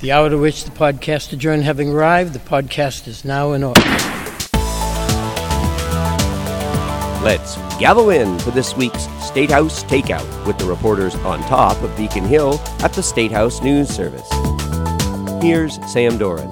The hour to which the podcast adjourned having arrived, the podcast is now in order. Let's gather in for this week's State House Takeout with the reporters on top of Beacon Hill at the State House News Service. Here's Sam Doran.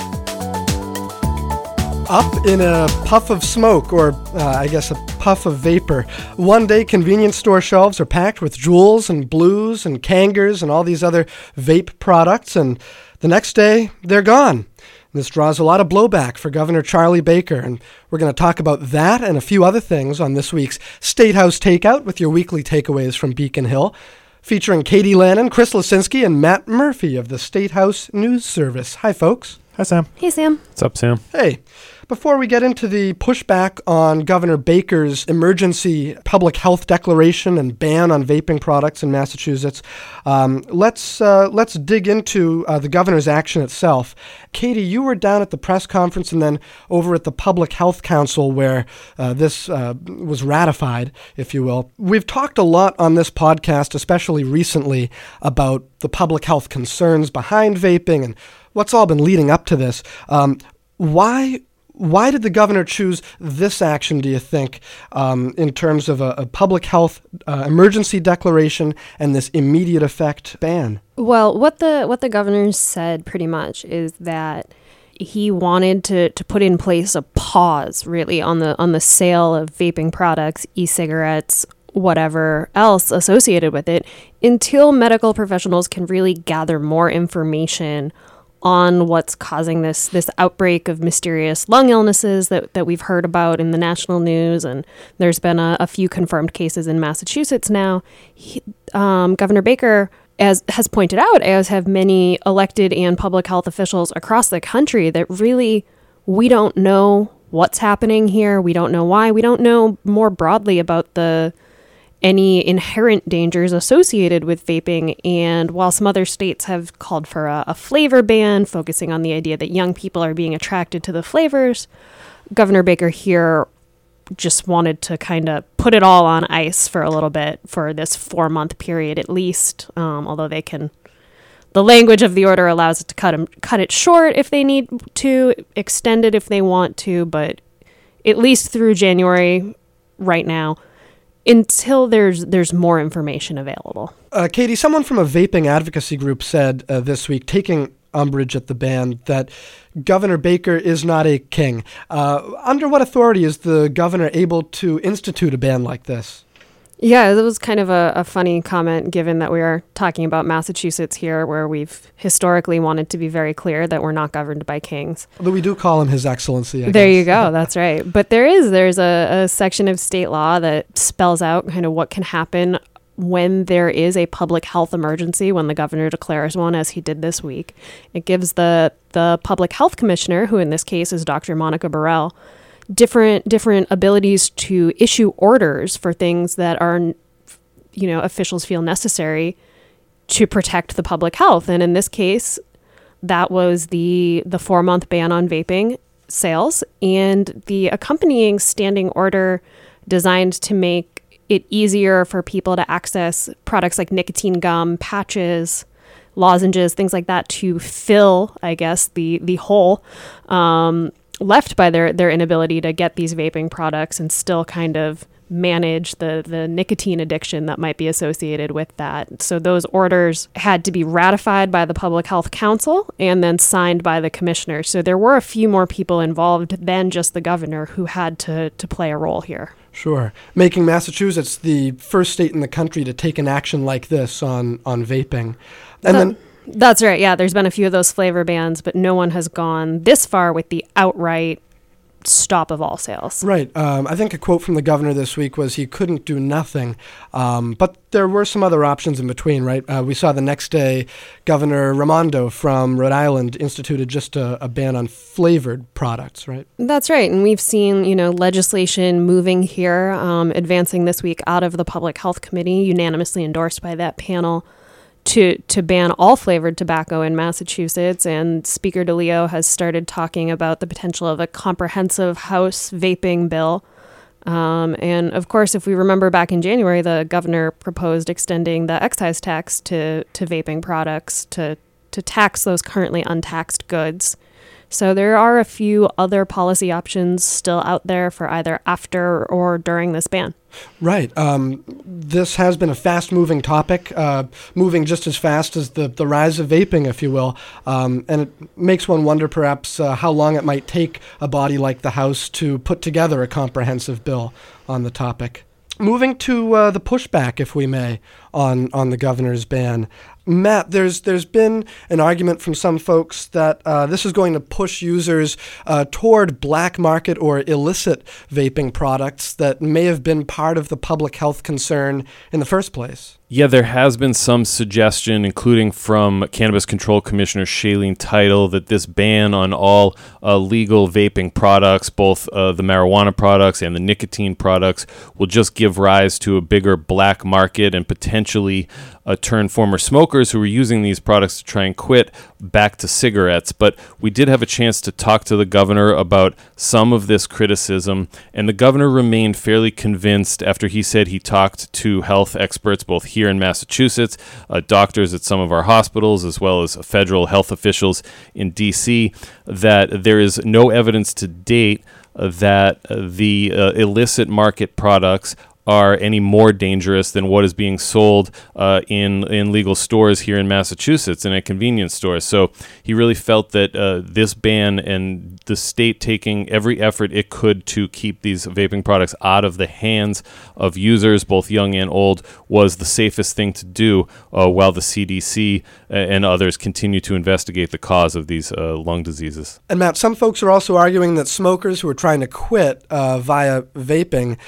Up in a puff of smoke, or uh, I guess a puff of vapor. One day, convenience store shelves are packed with Juuls and Blues and Kangers and all these other vape products, and the next day, they're gone. This draws a lot of blowback for Governor Charlie Baker, and we're going to talk about that and a few other things on this week's State House Takeout with your weekly takeaways from Beacon Hill, featuring Katie Lannon, Chris Lisinski, and Matt Murphy of the State House News Service. Hi, folks. Hi, Sam. Hey, Sam. What's up, Sam? Hey. Before we get into the pushback on Governor Baker's emergency public health declaration and ban on vaping products in Massachusetts, um, let's uh, let's dig into uh, the governor's action itself. Katie, you were down at the press conference and then over at the Public Health Council where uh, this uh, was ratified, if you will. We've talked a lot on this podcast, especially recently, about the public health concerns behind vaping and what's all been leading up to this. Um, why why did the governor choose this action, do you think, um, in terms of a, a public health uh, emergency declaration and this immediate effect ban? Well, what the what the governor said pretty much is that he wanted to, to put in place a pause really on the on the sale of vaping products, e-cigarettes, whatever else associated with it until medical professionals can really gather more information on what's causing this this outbreak of mysterious lung illnesses that, that we've heard about in the national news. And there's been a, a few confirmed cases in Massachusetts now. He, um, Governor Baker as has pointed out as have many elected and public health officials across the country that really we don't know what's happening here. We don't know why. We don't know more broadly about the any inherent dangers associated with vaping. And while some other states have called for a, a, flavor ban, focusing on the idea that young people are being attracted to the flavors, Governor Baker here just wanted to kind of put it all on ice for a little bit for this four month period at least. Um, although they can, the language of the order allows it to cut cut it short if they need to, extend it if they want to, but at least through January right now until there's there's more information available. Uh, Katie, someone from a vaping advocacy group said uh, this week, taking umbrage at the ban, that Governor Baker is not a king. Uh, under what authority is the governor able to institute a ban like this? Yeah, it was kind of a, a, funny comment given that we are talking about Massachusetts here, where we've historically wanted to be very clear that we're not governed by kings. Although we do call him His Excellency. I there guess. you go. That's right. But there is there's a, a section of state law that spells out kind of what can happen when there is a public health emergency, when the governor declares one, as he did this week. It gives the the public health commissioner, who in this case is Dr. Monica Bharel different different abilities to issue orders for things that are you know officials feel necessary to protect the public health. And in this case that was the the 4 month ban on vaping sales and the accompanying standing order designed to make it easier for people to access products like nicotine gum patches lozenges things like that to fill i guess the the hole. Um, left by their their inability to get these vaping products and still kind of manage the the nicotine addiction that might be associated with that. So those orders had to be ratified by the Public Health Council and then signed by the commissioner. So there were a few more people involved than just the governor who had to to play a role here. Sure. Making Massachusetts the first state in the country to take an action like this on on vaping. And then that's right. Yeah, there's been a few of those flavor bans, but no one has gone this far with the outright stop of all sales. Right. Um, I think a quote from the governor this week was he couldn't do nothing, um, but there were some other options in between. Right. Uh, we saw the next day Governor Raimondo from Rhode Island instituted just a, a, ban on flavored products. Right. That's right, and we've seen you know legislation moving here, um, advancing this week out of the Public Health Committee, unanimously endorsed by that panel to to ban all flavored tobacco in Massachusetts, and Speaker DeLeo has started talking about the potential of a comprehensive House vaping bill. Um, and of course, if we remember back in January, the governor proposed extending the excise tax to to vaping products to to tax those currently untaxed goods. So there are a few other policy options still out there for either after or during this ban. Right. Um, this has been a fast moving topic, uh, moving just as fast as the, the rise of vaping, if you will. Um, and it makes one wonder perhaps uh, how long it might take a body like the House to put together a comprehensive bill on the topic. Moving to uh, the pushback, if we may, on, on the governor's ban. Matt, there's there's been an argument from some folks that uh, this is going to push users uh, toward black market or illicit vaping products that may have been part of the public health concern in the first place. Yeah, there has been some suggestion, including from Cannabis Control Commissioner Shaleen Title, that this ban on all uh, legal vaping products, both uh, the marijuana products and the nicotine products, will just give rise to a bigger black market and potentially uh, turn former smokers who were using these products to try and quit back to cigarettes. But we did have a chance to talk to the governor about some of this criticism, and the governor remained fairly convinced after he said he talked to health experts both here in Massachusetts, uh, doctors at some of our hospitals, as well as federal health officials in D.C., that there is no evidence to date that the uh, illicit market products are any more dangerous than what is being sold uh, in in legal stores here in Massachusetts and at convenience stores. So he really felt that uh, this ban and the state taking every effort it could to keep these vaping products out of the hands of users, both young and old, was the safest thing to do. Uh, while the CDC uh, and others continue to investigate the cause of these uh, lung diseases. And Matt, some folks are also arguing that smokers who are trying to quit uh, via vaping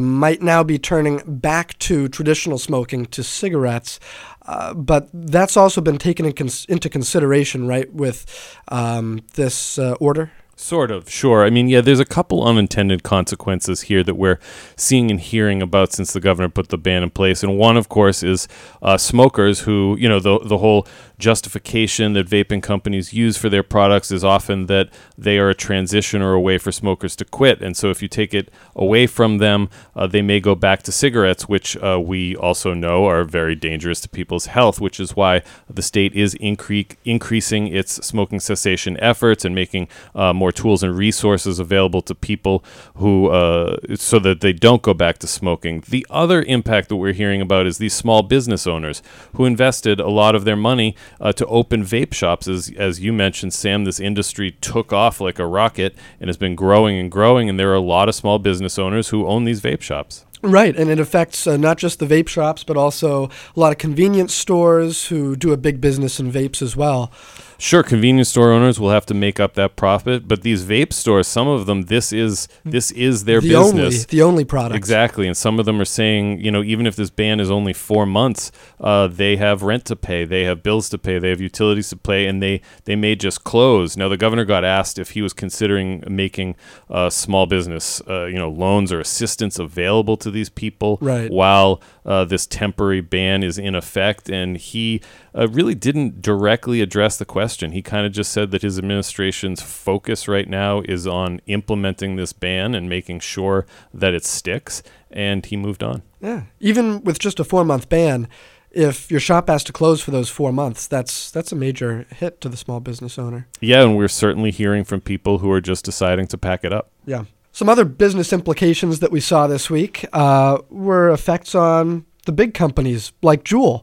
might now now be turning back to traditional smoking, to cigarettes. Uh, but that's also been taken in cons- into consideration, right, with um, this uh, order? Sort of, sure. I mean, yeah, there's a couple unintended consequences here that we're seeing and hearing about since the governor put the ban in place. And one, of course, is uh, smokers who, you know, the, the whole justification that vaping companies use for their products is often that they are a transition or a way for smokers to quit. And so if you take it away from them, uh, they may go back to cigarettes, which uh, we also know are very dangerous to people's health, which is why the state is incre- increasing its smoking cessation efforts and making uh, more tools and resources available to people who, uh, so that they don't go back to smoking. The other impact that we're hearing about is these small business owners who invested a lot of their money uh, to open vape shops. As, as you mentioned, Sam, this industry took off like a rocket and has been growing and growing. And there are a lot of small business owners who own these vape shops. Right, and it affects uh, not just the vape shops, but also a lot of convenience stores who do a big business in vapes as well. Sure, convenience store owners will have to make up that profit, but these vape stores, some of them, this is this is their the business, only, the only product. Exactly, and some of them are saying, you know, even if this ban is only four months, uh, they have rent to pay, they have bills to pay, they have utilities to pay, and they they may just close. Now, the governor got asked if he was considering making uh, small business, uh, you know, loans or assistance available to these people right. while uh, this temporary ban is in effect, and he uh, really didn't directly address the question. He kind of just said that his administration's focus right now is on implementing this ban and making sure that it sticks, and he moved on. Yeah, even with just a four month ban, if your shop has to close for those four months, that's that's a major hit to the small business owner. Yeah, and we're certainly hearing from people who are just deciding to pack it up. Yeah. Some other business implications that we saw this week uh, were effects on the big companies like Juul.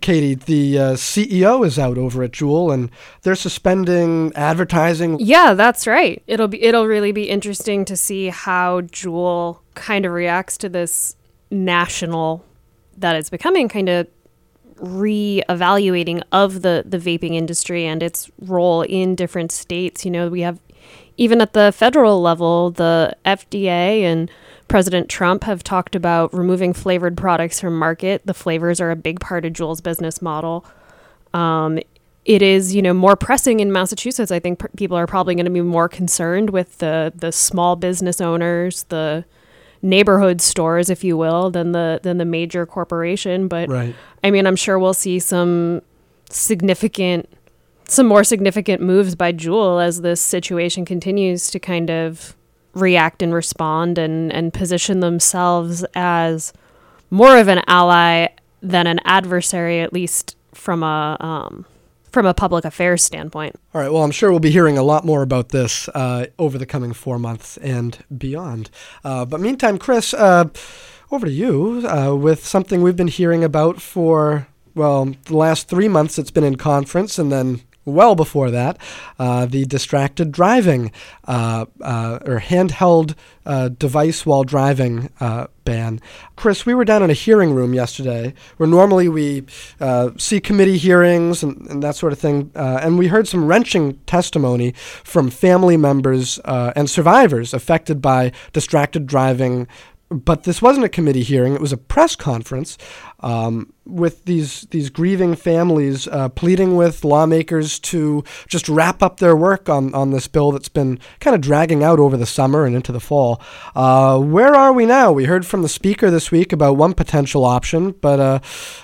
Katie, the uh, CEO is out over at Juul, and they're suspending advertising. Yeah, that's right. It'll be it'll really be interesting to see how Juul kind of reacts to this national that it's becoming kind of re-evaluating of the the vaping industry and its role in different states. You know, we have even at the federal level, the FDA and President Trump have talked about removing flavored products from market. The flavors are a big part of Juul's business model. Um, it is, you know, more pressing in Massachusetts. I think pr- people are probably going to be more concerned with the the small business owners, the neighborhood stores, if you will, than the than the major corporation. But right. I mean, I'm sure we'll see some significant, some more significant moves by Juul as this situation continues to kind of react and respond and, and position themselves as more of an ally than an adversary, at least from a um, from a public affairs standpoint. All right. Well, I'm sure we'll be hearing a lot more about this uh, over the coming four months and beyond. Uh, but meantime, Chris, uh, over to you uh, with something we've been hearing about for well the last three months. It's been in conference, and then well before that, uh, the distracted driving uh, uh, or handheld uh, device while driving uh, ban. Chris, we were down in a hearing room yesterday where normally we uh, see committee hearings and, and, that sort of thing, and we heard some wrenching testimony from family members and survivors affected by distracted driving but this wasn't a committee hearing; it was a press conference um, with these these grieving families uh, pleading with lawmakers to just wrap up their work on on this bill that's been kind of dragging out over the summer and into the fall. Uh, where are we now? We heard from the speaker this week about one potential option, but uh,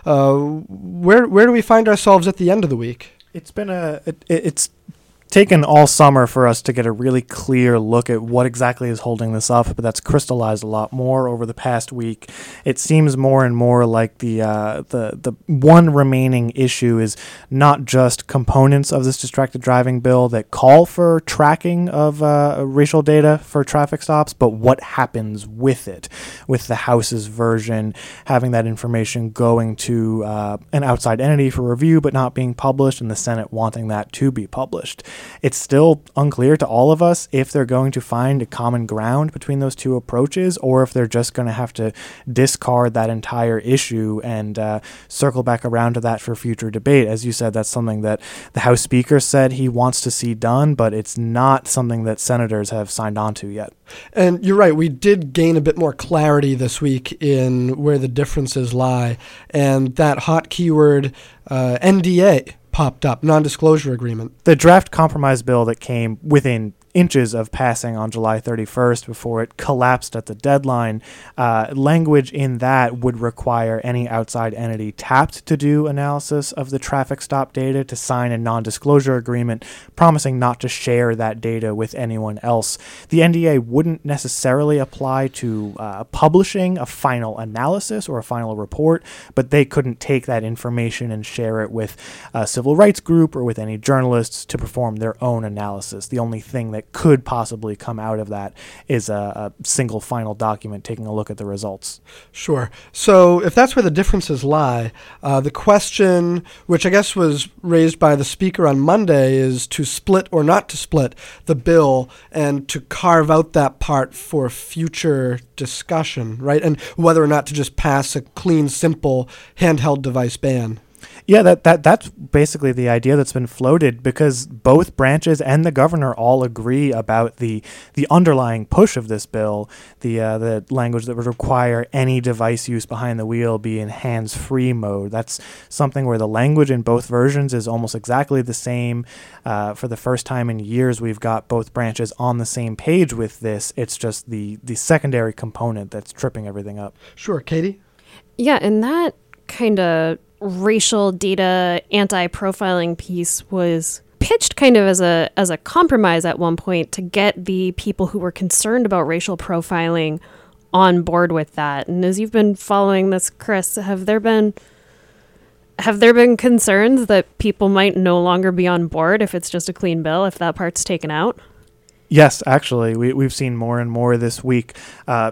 uh where where do we find ourselves at the end of the week? It's been a it, it's taken all summer for us to get a really clear look at what exactly is holding this up, but that's crystallized a lot more over the past week. It seems more and more like the uh, the the one remaining issue is not just components of this distracted driving bill that call for tracking of uh, racial data for traffic stops, but what happens with it, with the House's version having that information going to uh, an outside entity for review, but not being published, and the Senate wanting that to be published. It's still unclear to all of us if they're going to find a common ground between those two approaches or if they're just going to have to discard that entire issue and uh, circle back around to that for future debate. As you said, that's something that the House Speaker said he wants to see done, but it's not something that senators have signed on to yet. And you're right, we did gain a bit more clarity this week in where the differences lie. And that hot keyword, uh, NDA, popped up, non disclosure agreement. The draft compromise bill that came within inches of passing on July 31st before it collapsed at the deadline. Uh, language in that would require any outside entity tapped to do analysis of the traffic stop data to sign a non disclosure agreement promising not to share that data with anyone else. The NDA wouldn't necessarily apply to uh, publishing a final analysis or a final report, but they couldn't take that information and share it with a civil rights group or with any journalists to perform their own analysis. The only thing that that could possibly come out of that is a, a single final document taking a look at the results. Sure. So if that's where the differences lie, uh, the question, which I guess was raised by the speaker on Monday, is to split or not to split the bill and to carve out that part for future discussion, right? And whether or not to just pass a clean, simple handheld device ban. Yeah, that, that that's basically the idea that's been floated because both branches and the governor all agree about the the underlying push of this bill, the uh, the language that would require any device use behind the wheel be in hands-free mode. That's something where the language in both versions is almost exactly the same. Uh, for the first time in years, we've got both branches on the same page with this. It's just the the secondary component that's tripping everything up. Sure, Katie. Yeah, and that kind of racial data anti-profiling piece was pitched kind of as a as a compromise at one point to get the people who were concerned about racial profiling on board with that. And as you've been following this, Chris, have there been have there been concerns that people might no longer be on board if it's just a clean bill if that part's taken out? Yes, actually, we, we've seen more and more this week. Uh,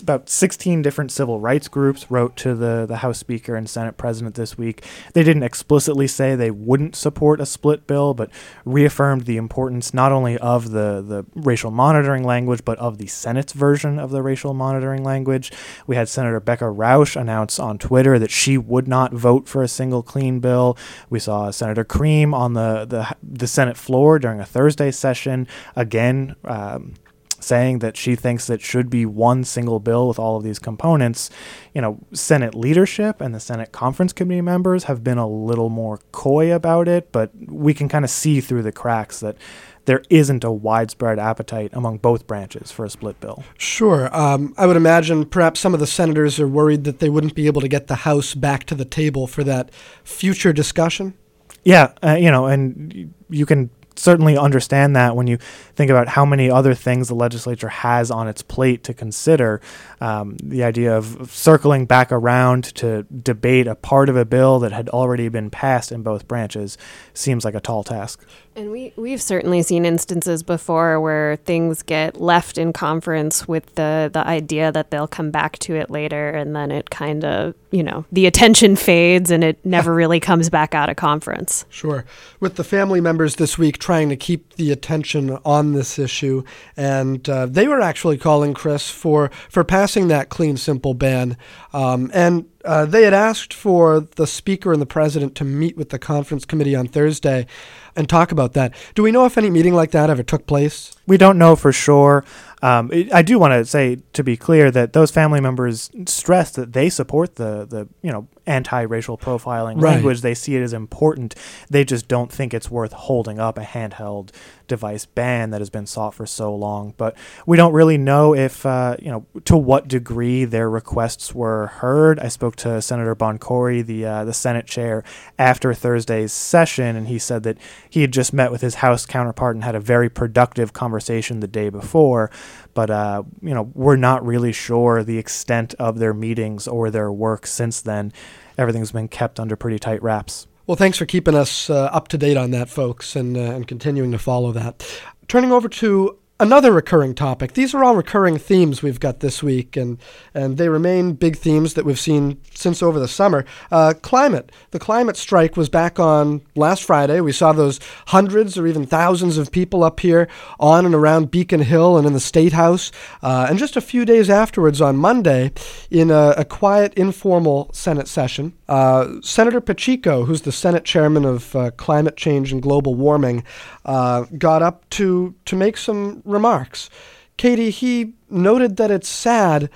about 16 different civil rights groups wrote to the, the House Speaker and Senate President this week. They didn't explicitly say they wouldn't support a split bill, but reaffirmed the importance not only of the, the racial monitoring language, but of the Senate's version of the racial monitoring language. We had Senator Becca Rausch announce on Twitter that she would not vote for a single clean bill. We saw Senator Creem on the, the, the Senate floor during a Thursday session again um, saying that she thinks that should be one single bill with all of these components. You know, Senate leadership and the Senate conference committee members have been a little more coy about it, but we can kind of see through the cracks that there isn't a widespread appetite among both branches for a split bill. Sure. Um, I would imagine perhaps some of the senators are worried that they wouldn't be able to get the House back to the table for that future discussion. Yeah, uh, you know, and you can certainly understand that when you think about how many other things the legislature has on its plate to consider. Um, the idea of circling back around to debate a part of a bill that had already been passed in both branches seems like a tall task. And we, we've certainly seen instances before where things get left in conference with the, the idea that they'll come back to it later, and then it kind of, you know, the attention fades and it never really comes back out of conference. Sure. With the family members this week trying to keep the attention on this issue, and uh, they were actually calling Chris for, for passing that clean, simple ban. Um, and uh, they had asked for the speaker and the president to meet with the conference committee on Thursday and talk about that. Do we know if any meeting like that ever took place? We don't know for sure. Um, it, I do want to say, to be clear, that those family members stress that they support the, the you know anti-racial profiling Right. language. They see it as important. They just don't think it's worth holding up a handheld device ban that has been sought for so long. But we don't really know if uh, you know to what degree their requests were heard. I spoke to Senator Boncore, the uh, the Senate chair, after Thursday's session, and he said that he had just met with his House counterpart and had a very productive conversation the day before. But uh, you know, we're not really sure the extent of their meetings or their work since then. Everything's been kept under pretty tight wraps. Well, thanks for keeping us uh, up to date on that, folks, and, uh, and continuing to follow that. Turning over to another recurring topic. These are all recurring themes we've got this week, and, and they remain big themes that we've seen since over the summer. Uh, climate. The climate strike was back on last Friday. We saw those hundreds or even thousands of people up here on and around Beacon Hill and in the State House. Uh, and just a few days afterwards, on Monday, in a, a quiet, informal Senate session, uh, Senator Pacheco, who's the Senate chairman of uh, Climate Change and Global Warming, uh, got up to, to make some remarks. Katie, he noted that it's sad,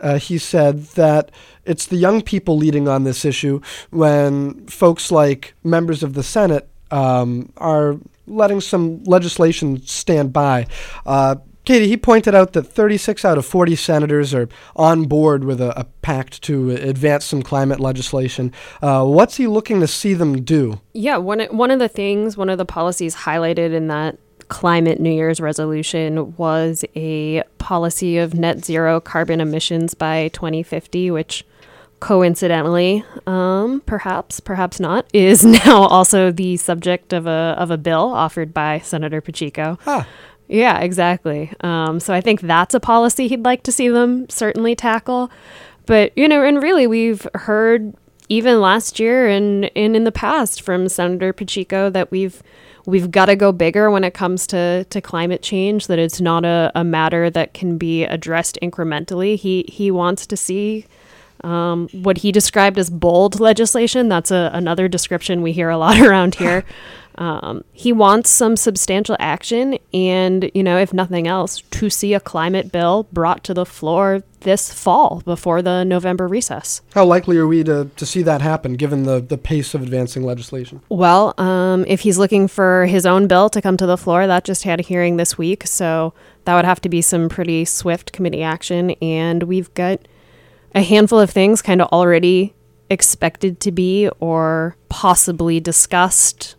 uh, he said, that it's the young people leading on this issue when folks like members of the Senate um, are letting some legislation stand by. Uh, Katie, he pointed out that 36 out of 40 senators are on board with a, a pact to advance some climate legislation. Uh, what's he looking to see them do? Yeah, one one of the things, one of the policies highlighted in that climate New Year's resolution was a policy of net zero carbon emissions by 2050, which coincidentally, um, perhaps, perhaps not, is now also the subject of a of a bill offered by Senator Pacheco. Ah. Yeah, exactly. Um, so I think that's a policy he'd like to see them certainly tackle. But you know, and really, we've heard even last year and, and in the past from Senator Pacheco that we've we've got to go bigger when it comes to, to climate change. That it's not a, a matter that can be addressed incrementally. He he wants to see um, what he described as bold legislation. That's a, another description we hear a lot around here. Um, he wants some substantial action, and you know, if nothing else, to see a climate bill brought to the floor this fall before the November recess. How likely are we to, to see that happen given the, the pace of advancing legislation? Well, um, if he's looking for his own bill to come to the floor, that just had a hearing this week, so that would have to be some pretty swift committee action, and we've got a handful of things kind of already expected to be or possibly discussed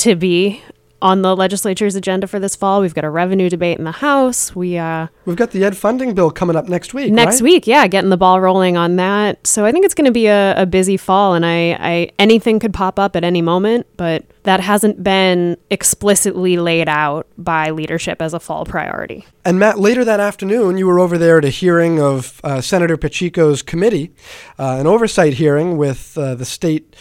to be on the legislature's agenda for this fall. We've got a revenue debate in the House. We uh We've got the ed funding bill coming up next week. next right? week, yeah, getting the ball rolling on that. So I think it's going to be a, a busy fall, and I, I anything could pop up at any moment, but that hasn't been explicitly laid out by leadership as a fall priority. And Matt, later that afternoon, you were over there at a hearing of uh, Senator Pacheco's committee, uh, an oversight hearing with uh, the state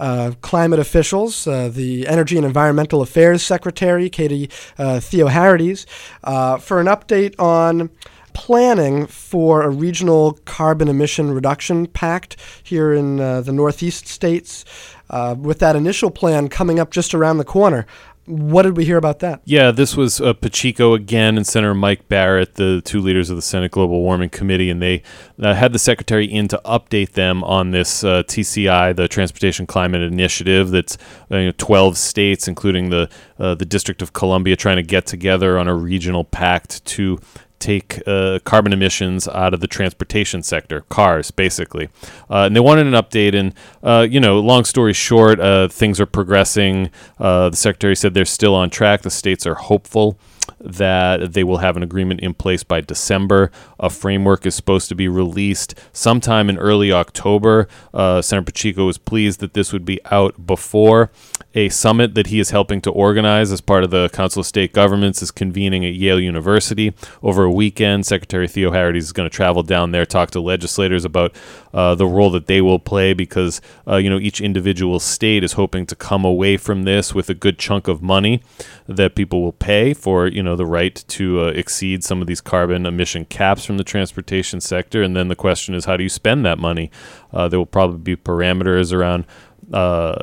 uh, climate officials, uh, the Energy and Environmental Affairs Secretary, Katie uh, Theoharides, uh, for an update on planning for a regional carbon emission reduction pact here in uh, the Northeast states, uh, with that initial plan coming up just around the corner. What did we hear about that? Yeah, this was uh, Pacheco again and Senator Mike Barrett, the two leaders of the Senate Global Warming Committee, and they uh, had the secretary in to update them on this uh, TCI, the Transportation Climate Initiative. That's uh, you know, 12 states, including the uh, the District of Columbia, trying to get together on a regional pact to take uh, carbon emissions out of the transportation sector, cars, basically. Uh, and they wanted an update. And, uh, you know, long story short, uh, things are progressing. Uh, the secretary said they're still on track. The states are hopeful that they will have an agreement in place by December. A framework is supposed to be released sometime in early October. Uh, Senator Pacheco was pleased that this would be out before a summit that he is helping to organize as part of the Council of State Governments is convening at Yale University over a weekend. Secretary Theoharides is going to travel down there, talk to legislators about uh, the role that they will play because uh, you know each individual state is hoping to come away from this with a good chunk of money that people will pay for you know the right to uh, exceed some of these carbon emission caps from the transportation sector. And then the question is, how do you spend that money? Uh, there will probably be parameters around uh,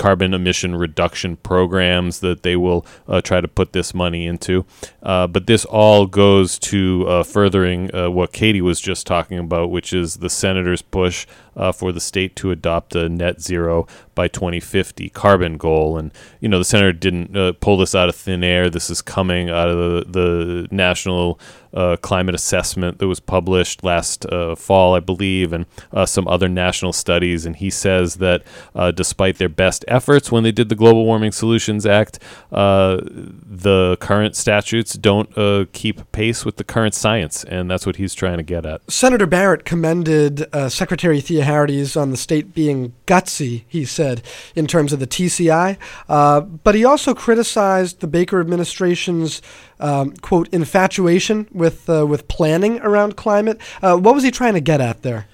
carbon emission reduction programs that they will uh, try to put this money into. Uh, but this all goes to uh, furthering uh, what Katie was just talking about, which is the senator's push uh, for the state to adopt a net zero by 2050 carbon goal. And, you know, the senator didn't uh, pull this out of thin air. This is coming out of the, the national uh, climate assessment that was published last uh, fall, I believe, and uh, some other national studies. And he says that uh, despite their best efforts when they did the Global Warming Solutions Act, the current statutes don't keep pace with the current science. And that's what he's trying to get at. Senator Barrett commended Secretary Thea Harates on the state being gutsy, he said, in terms of the TCI. but he also criticized the Baker administration's um, quote infatuation with uh, with planning around climate. Uh, what was he trying to get at there?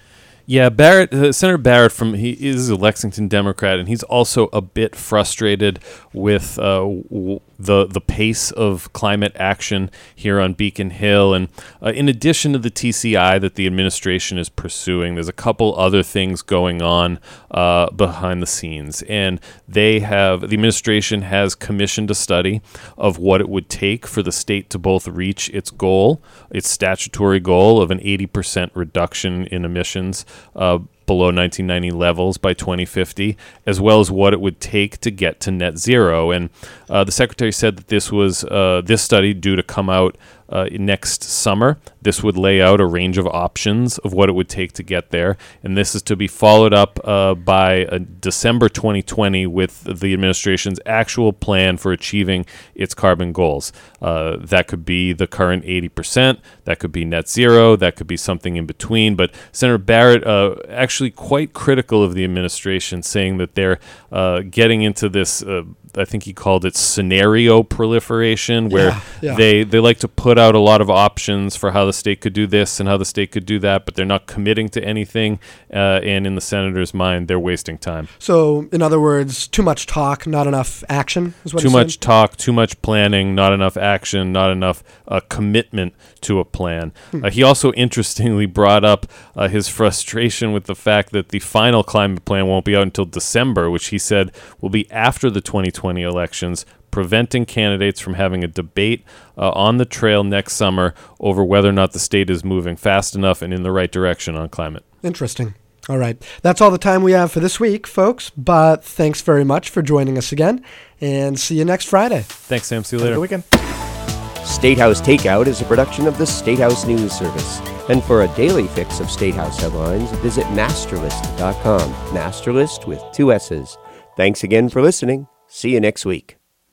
Yeah, Barrett, uh, Senator Barrett from he is a Lexington Democrat, and he's also a bit frustrated with uh, w- the the pace of climate action here on Beacon Hill. And uh, in addition to the TCI that the administration is pursuing, there's a couple other things going on uh, behind the scenes. And they have the administration has commissioned a study of what it would take for the state to both reach its goal, its statutory goal of an 80% reduction in emissions. Uh, below 1990 levels by 2050, as well as what it would take to get to net zero. And uh, the secretary said that this was uh, this study due to come out uh, next summer. This would lay out a range of options of what it would take to get there, and this is to be followed up uh, by uh, December 2020 with the administration's actual plan for achieving its carbon goals. Uh, that could be the current 80%, that could be net zero, that could be something in between. But Senator Barrett uh, actually quite critical of the administration, saying that they're uh, getting into this I think he called it scenario proliferation, where yeah, yeah. they they like to put out a lot of options for how the state could do this and how the state could do that, but they're not committing to anything. Uh, and in the senator's mind, they're wasting time. So, in other words, too much talk, not enough action. Is what too much saying? talk, too much planning, not enough action, not enough uh, commitment to a plan. Hmm. Uh, he also interestingly brought up uh, his frustration with the fact that the final climate plan won't be out until December, which he said will be after the 2020 2020 elections, preventing candidates from having a debate uh, on the trail next summer over whether or not the state is moving fast enough and in the right direction on climate. Interesting. All right. That's all the time we have for this week, folks. But thanks very much for joining us again, and see you next Friday. Thanks, Sam. See you later. weekend. State House Takeout is a production of the State House News Service. And for a daily fix of State House headlines, visit massterlist.com. MASSterList with two S's. Thanks again for listening. See you next week.